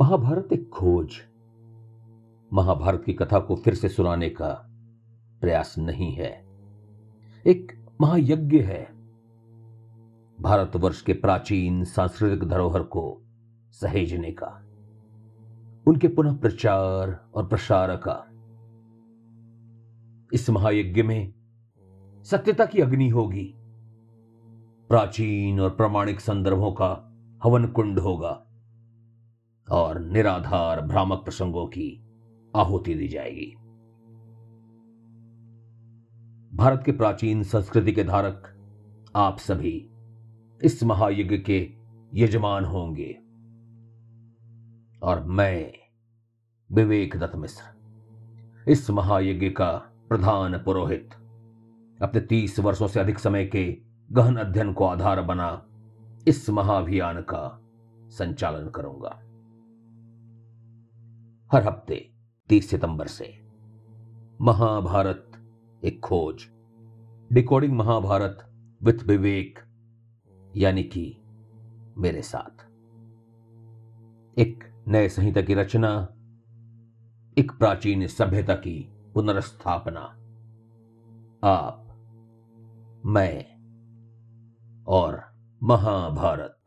महाभारत एक खोज। महाभारत की कथा को फिर से सुनाने का प्रयास नहीं है। एक महायज्ञ है। भारतवर्ष के प्राचीन सांस्कृतिक धरोहर को सहेजने का, उनके पुनः प्रचार और प्रसार का। इस महायज्ञ में सत्यता की अग्नि होगी। प्राचीन और प्रामाणिक संदर्भों का हवन कुंड होगा। और निराधार भ्रामक प्रसंगों की आहुति दी जाएगी। भारत के प्राचीन संस्कृति के धारक, आप सभी इस महायज्ञ के यजमान होंगे। और मैं विवेक दत्त मिश्र, इस महायज्ञ का प्रधान पुरोहित, अपने तीस वर्षों से अधिक समय के गहन अध्ययन को आधार बना इस महाअभियान का संचालन करूँगा। हर हफ़्ते 30 सितंबर से। महाभारत एक खोज। डिकोडिंग महाभारत विथ विवेक, यानी कि मेरे साथ। एक नए संहिता की रचना, एक प्राचीन सभ्यता की पुनर्स्थापना। आप, मैं और महाभारत।